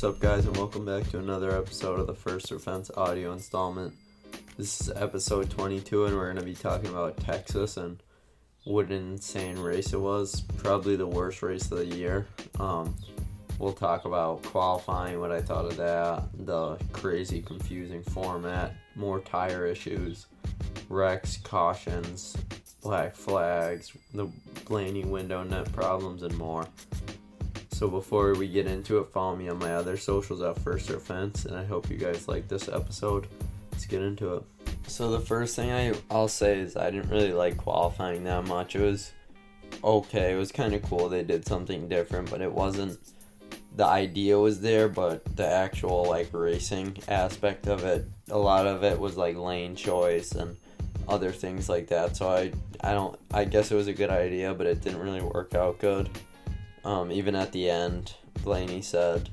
What's up, guys, and welcome back to another episode of the First Or Fence audio installment. This is episode 22, and we're going to be talking about Texas and what an insane race it was. Probably the worst race of the year. Um, we'll talk about qualifying, what I thought of that, the crazy, confusing format, more tire issues, wrecks, cautions, black flags, the Blaney window net problems, and more. So before we get into it, follow me on my other socials at First Or Fence, and I hope you guys like this episode. Let's get into it. So the first thing I I'll say is I didn't really like qualifying that much. It was okay. It was kind of cool. They did something different, but it wasn't. The idea was there, but the actual like racing aspect of it, a lot of it was like lane choice and other things like that. So I I don't I guess it was a good idea, but it didn't really work out good. Um, even at the end, Blaney said,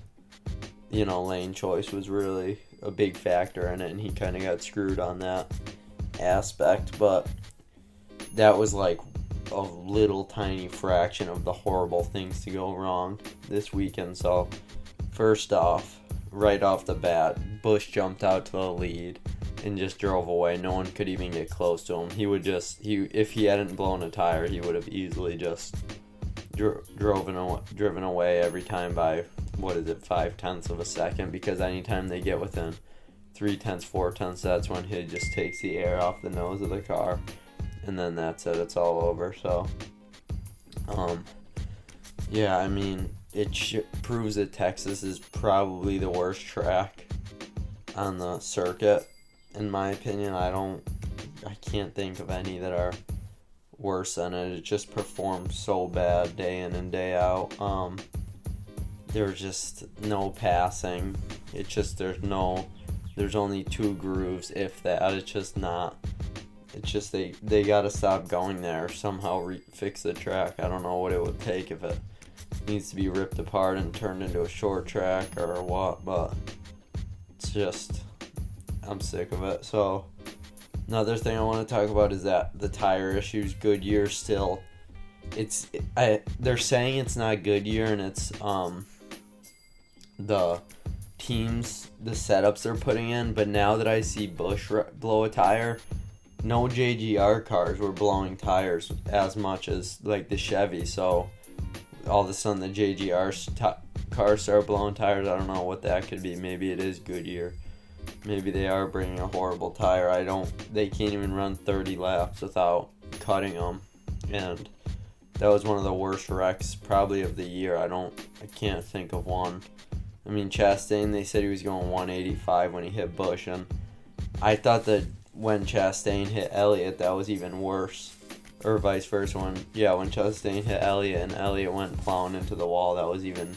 you know, lane choice was really a big factor in it, and he kind of got screwed on that aspect. But that was like a little tiny fraction of the horrible things to go wrong this weekend. So, first off, right off the bat, Busch jumped out to the lead and just drove away. No one could even get close to him. He would just he if he hadn't blown a tire, he would have easily just dro- driven driven away every time by what is it five tenths of a second? Because anytime they get within three tenths four tenths that's when he just takes the air off the nose of the car. And then that's it. It's all over. So um yeah i mean it sh- proves that texas is probably the worst track on the circuit in my opinion. I don't i can't think of any that are worse than it. It just performed so bad day in and day out. Um, there's just no passing. It's just there's no, there's only two grooves if that. It's just not. It's just they they gotta stop going there. Somehow re- fix the track. I don't know what it would take if it needs to be ripped apart and turned into a short track or what. But it's just I'm sick of it. So Another thing I want to talk about is that the tire issues. Goodyear still, it's I. They're saying it's not Goodyear and it's um. The teams, the setups they're putting in, but now that I see Busch blow a tire, no JGR cars were blowing tires as much as like the Chevy. So all of a sudden the JGR t- cars start blowing tires. I don't know what that could be. Maybe it is Goodyear maybe they are bringing a horrible tire. I don't. They can't even run 30 laps without cutting them, and that was one of the worst wrecks probably of the year. I don't. I can't think of one. I mean, Chastain. They said he was going 185 when he hit Busch, and I thought that when Chastain hit Elliott, that was even worse. Or vice versa. When yeah, when Chastain hit Elliott and Elliott went plowing into the wall, that was even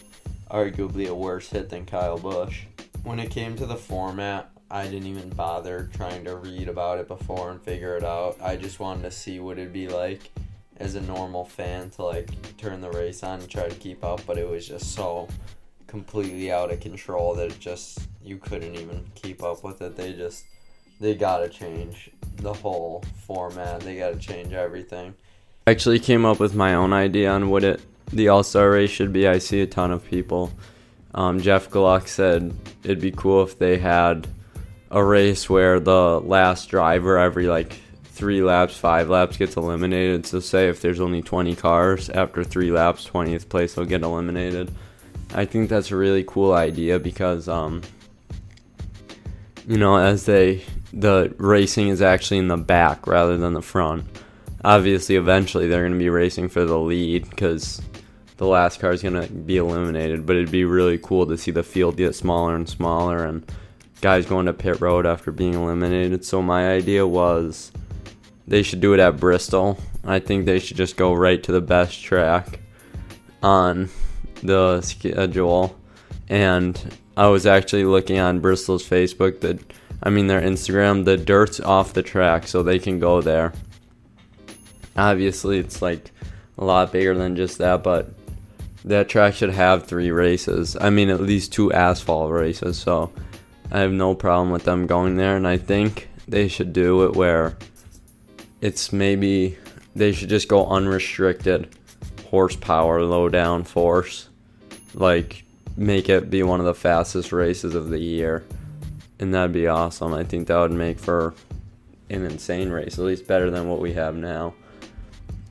arguably a worse hit than Kyle Busch when it came to the format, I didn't even bother trying to read about it before and figure it out. I just wanted to see what it'd be like as a normal fan to like turn the race on and try to keep up, but it was just so completely out of control that just you couldn't even keep up with it. They just they gotta change the whole format. They gotta change everything. I actually came up with my own idea on what it the All Star race should be. I see a ton of people um, Jeff Gluck said it'd be cool if they had a race where the last driver every like three laps, five laps gets eliminated. So say if there's only 20 cars after three laps, 20th place will get eliminated. I think that's a really cool idea because, um, you know, as they the racing is actually in the back rather than the front. Obviously, eventually they're going to be racing for the lead because the last car is going to be eliminated, but it'd be really cool to see the field get smaller and smaller and guys going to pit road after being eliminated. So my idea was they should do it at Bristol. I think they should just go right to the best track on the schedule. And I was actually looking on Bristol's Facebook that I mean their Instagram, the dirt's off the track so they can go there. Obviously it's like a lot bigger than just that, but that track should have three races. I mean, at least two asphalt races. So I have no problem with them going there. And I think they should do it where it's maybe they should just go unrestricted horsepower, low down force. Like make it be one of the fastest races of the year. And that'd be awesome. I think that would make for an insane race, at least better than what we have now.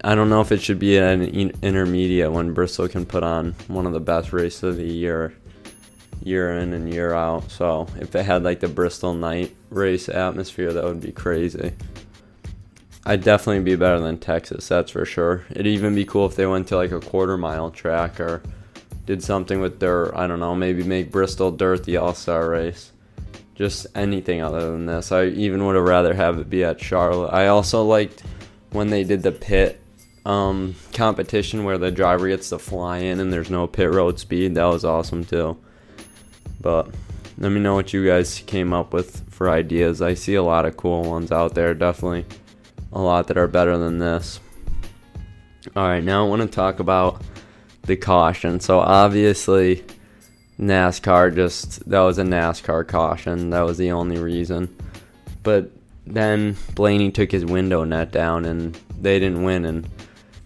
I don't know if it should be an intermediate when Bristol can put on one of the best races of the year, year in and year out. So if it had like the Bristol night race atmosphere, that would be crazy. I'd definitely be better than Texas, that's for sure. It'd even be cool if they went to like a quarter mile track or did something with their, I don't know, maybe make Bristol dirt the All Star race. Just anything other than this. I even would have rather have it be at Charlotte. I also liked when they did the pit um, competition where the driver gets to fly in and there's no pit road speed. That was awesome too. But let me know what you guys came up with for ideas. I see a lot of cool ones out there. Definitely a lot that are better than this. All right, now I want to talk about the caution. So obviously, NASCAR just that was a NASCAR caution. That was the only reason. But then Blaney took his window net down and they didn't win and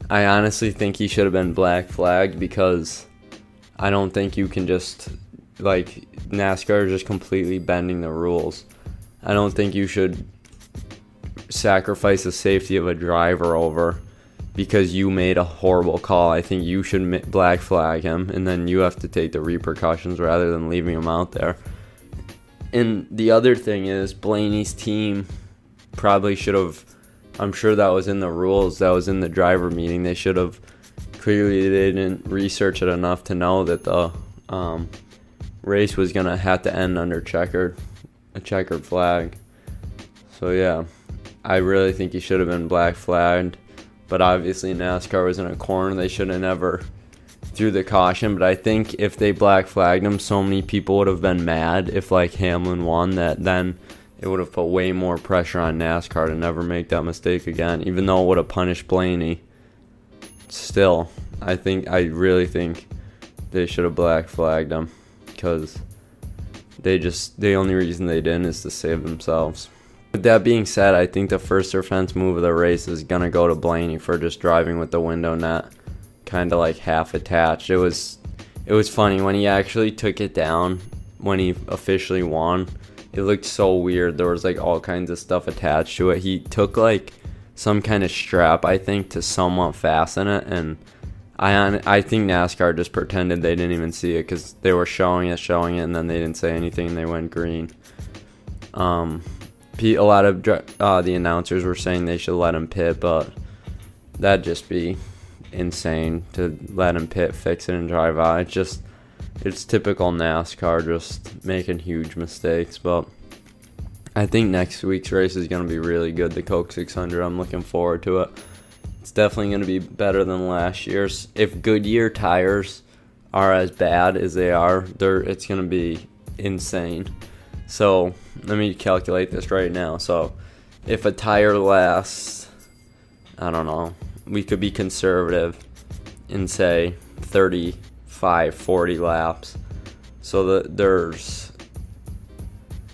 I honestly think he should have been black flagged because I don't think you can just like NASCAR is just completely bending the rules. I don't think you should sacrifice the safety of a driver over because you made a horrible call. I think you should black flag him and then you have to take the repercussions rather than leaving him out there. And the other thing is Blaney's team probably should have I'm sure that was in the rules, that was in the driver meeting. They should have clearly they didn't research it enough to know that the um, race was gonna have to end under checkered a checkered flag. So yeah, I really think he should have been black flagged, but obviously NASCAR was in a corner. They should have never threw the caution. But I think if they black flagged him, so many people would have been mad if like Hamlin won that then it would have put way more pressure on NASCAR to never make that mistake again, even though it would have punished Blaney. Still, I think I really think they should have black flagged him because they just the only reason they didn't is to save themselves. With that being said, I think the first or fence move of the race is gonna go to Blaney for just driving with the window net kind of like half attached. It was it was funny when he actually took it down when he officially won it looked so weird. There was like all kinds of stuff attached to it. He took like some kind of strap, I think, to somewhat fasten it, and I I think NASCAR just pretended they didn't even see it because they were showing it, showing it, and then they didn't say anything. and They went green. Um, a lot of uh, the announcers were saying they should let him pit, but that'd just be insane to let him pit, fix it, and drive out. It's just it's typical NASCAR just making huge mistakes, but I think next week's race is going to be really good. The Coke 600, I'm looking forward to it. It's definitely going to be better than last year's. If Goodyear tires are as bad as they are, they're, it's going to be insane. So let me calculate this right now. So if a tire lasts, I don't know, we could be conservative and say 30 35, 40 laps. So the, there's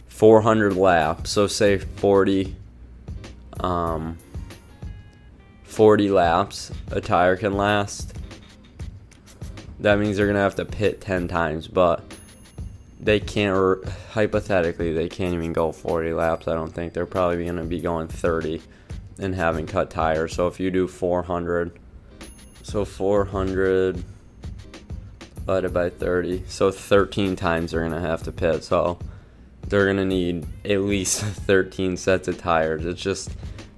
400 laps. So say 40, um, 40 laps a tire can last. That means they're gonna have to pit 10 times, but they can't. Hypothetically, they can't even go 40 laps. I don't think they're probably gonna be going 30 and having cut tires. So if you do 400, so 400 divided by 30. So 13 times they're going to have to pit. So they're going to need at least 13 sets of tires. It's just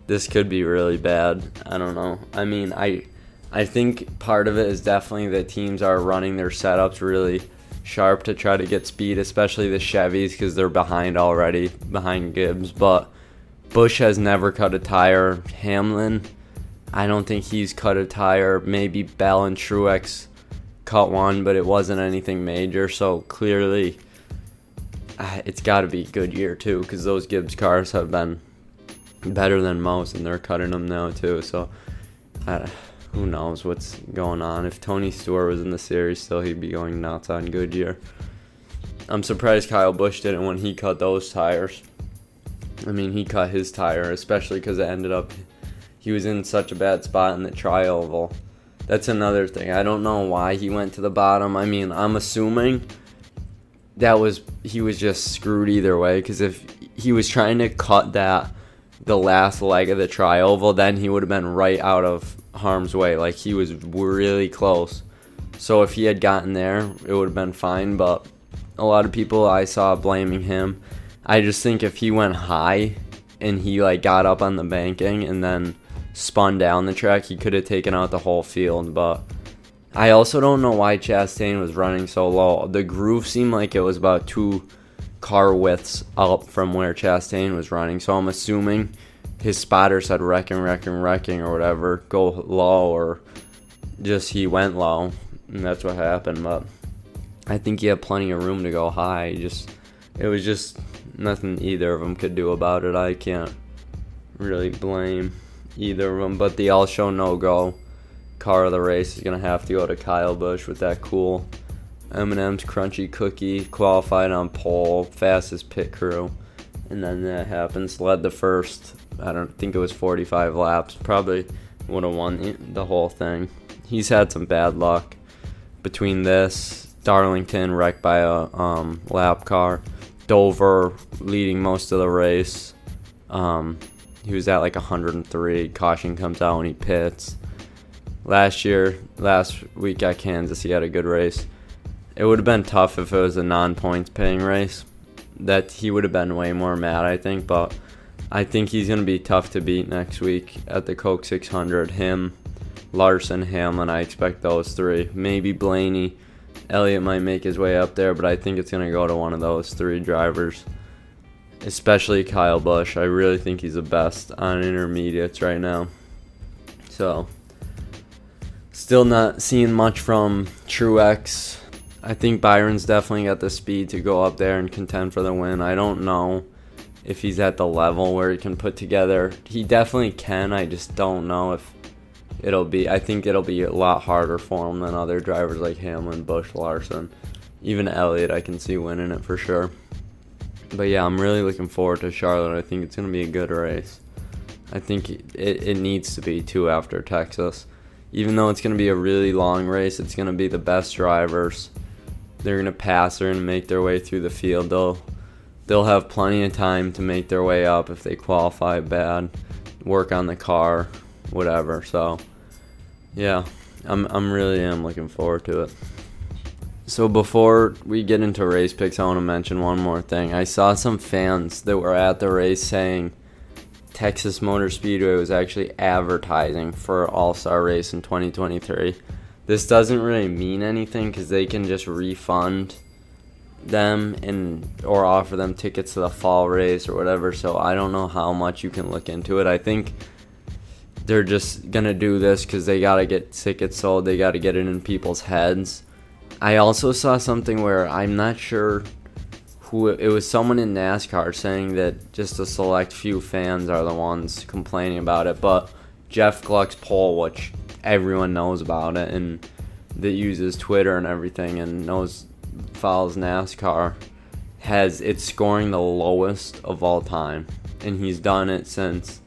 this could be really bad. I don't know. I mean, I I think part of it is definitely that teams are running their setups really sharp to try to get speed, especially the Chevys because they're behind already, behind Gibbs. But Busch has never cut a tire. Hamlin, I don't think he's cut a tire. Maybe Bell and Truex cut one, but it wasn't anything major. So clearly, uh, it's got to be Goodyear too, because those Gibbs cars have been better than most, and they're cutting them now too. So uh, who knows what's going on? If Tony Stewart was in the series, still he'd be going nuts on Goodyear. I'm surprised Kyle Busch didn't when he cut those tires. I mean, he cut his tire, especially because it ended up he was in such a bad spot in the tri oval That's another thing. I don't know why he went to the bottom. I mean, I'm assuming that was he was just screwed either way because if he was trying to cut that the last leg of the trioval, then he would have been right out of harm's way. Like he was really close. So if he had gotten there, it would have been fine. But a lot of people I saw blaming him. I just think if he went high and he like got up on the banking and then spun down the track, he could have taken out the whole field. But I also don't know why Chastain was running so low. The groove seemed like it was about two car widths up from where Chastain was running. So I'm assuming his spotter said wrecking, wrecking, wrecking, or whatever, go low, or just he went low, and that's what happened. But I think he had plenty of room to go high. Just it was just nothing either of them could do about it. I can't really blame either of them. But the all show no go car of the race is gonna have to go to Kyle Busch with that cool M&M's crunchy cookie, qualified on pole, fastest pit crew, and then that happens. Led the first, I don't think it was 45 laps. Probably would have won the whole thing. He's had some bad luck between this Darlington wrecked by a um, lap car, Dover leading most of the race. Um, he was at like 103. Caution comes out when he pits. Last year, last week at Kansas, he had a good race it would have been tough if it was a non-points paying race. That he would have been way more mad, I think. But I think he's gonna be tough to beat next week at the Coke 600. Him, Larson, Hamlin. I expect those three. Maybe Blaney. Elliott might make his way up there, but I think it's gonna go to one of those three drivers. Especially Kyle Busch. I really think he's the best on intermediates right now. So, still not seeing much from Truex I think Byron's definitely got the speed to go up there and contend for the win. I don't know if he's at the level where he can put together. He definitely can. I just don't know if it'll be. I think it'll be a lot harder for him than other drivers like Hamlin, Busch, Larson, even Elliott. I can see winning it for sure. But yeah, I'm really looking forward to Charlotte. I think it's going to be a good race. I think it, it needs to be too after Texas. Even though it's going to be a really long race, it's going to be the best drivers they're gonna pass. They're gonna make their way through the field. They'll they'll have plenty of time to make their way up if they qualify bad, work on the car, whatever. So yeah, I'm I'm really am looking forward to it. So before we get into race picks, I want to mention one more thing. I saw some fans that were at the race saying Texas Motor Speedway was actually advertising for All Star Race in 2023 this doesn't really mean anything because they can just refund them and or offer them tickets to the fall race or whatever. So I don't know how much you can look into it. I think they're just gonna do this because they gotta get tickets sold. They gotta get it in people's heads. I also saw something where I'm not sure who it was. Someone in NASCAR saying that just a select few fans are the ones complaining about it, but Jeff Gluck's poll, which everyone knows about it and that uses Twitter and everything and knows follows NASCAR has it's scoring the lowest of all time and he's done it since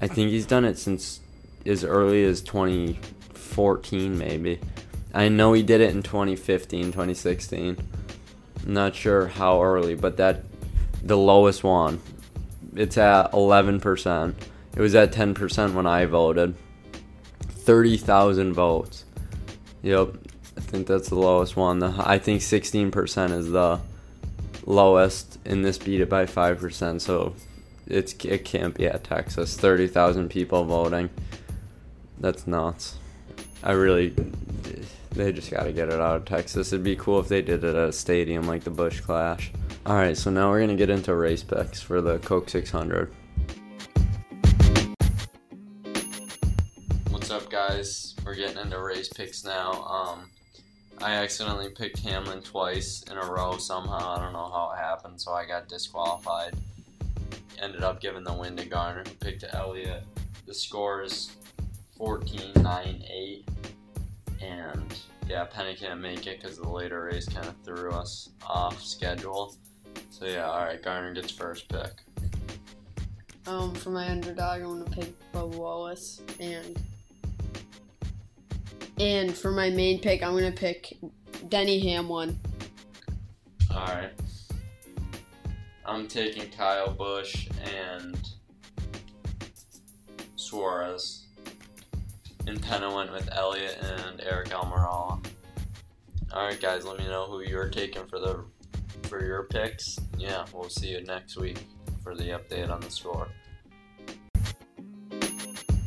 I think he's done it since as early as 2014 maybe. I know he did it in 2015, 2016. I'm not sure how early, but that the lowest one. It's at 11%. It was at 10% when I voted. 30,000 votes. Yep, I think that's the lowest one. I think 16% is the lowest, and this beat it by 5%. So it's it can't be at Texas. 30,000 people voting. That's nuts. I really, they just got to get it out of Texas. It'd be cool if they did it at a stadium like the Busch Clash. All right, so now we're gonna get into race picks for the Coke 600. What's up, guys. We're getting into race picks now. Um, I accidentally picked Hamlin twice in a row somehow. I don't know how it happened, so I got disqualified. Ended up giving the win to Garner, who picked Elliott. The score is 14 9 8. And yeah, Penny can't make it because the later race kind of threw us off schedule. So yeah, alright, Garner gets first pick. Um, for my underdog, I'm gonna pick Bubba Wallace, and And for my main pick, I'm gonna pick Denny Hamlin. All right. I'm taking Kyle Busch and Suarez. And Penna went with Elliott and Eric Almirola. All right, guys. Let me know who you're taking for the for your picks. Yeah, we'll see you next week for the update on the score.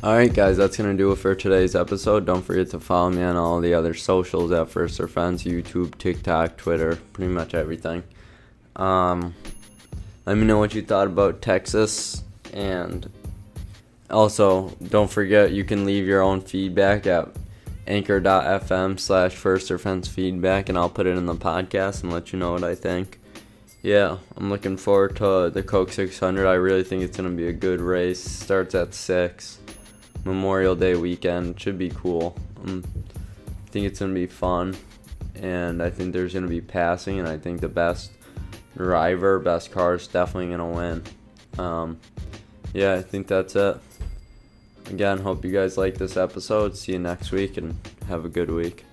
Alright, guys, that's to do it for today's episode. Don't forget to follow me on all the other socials at First Or Fence YouTube, TikTok, Twitter, pretty much everything. Um, let me know what you thought about Texas. And also, don't forget you can leave your own feedback at anchor.fm slash firstorfence feedback, and I'll put it in the podcast and let you know what I think. Yeah, I'm looking forward to the Coke 600. I really think it's going to be a good race. Starts at 6. Memorial Day weekend. Should be cool. Um, I think it's going to be fun. And I think there's going to be passing, and I think the best driver, best car is definitely going to win. Um, yeah, I think that's it. Again, hope you guys like this episode. See you next week, and have a good week.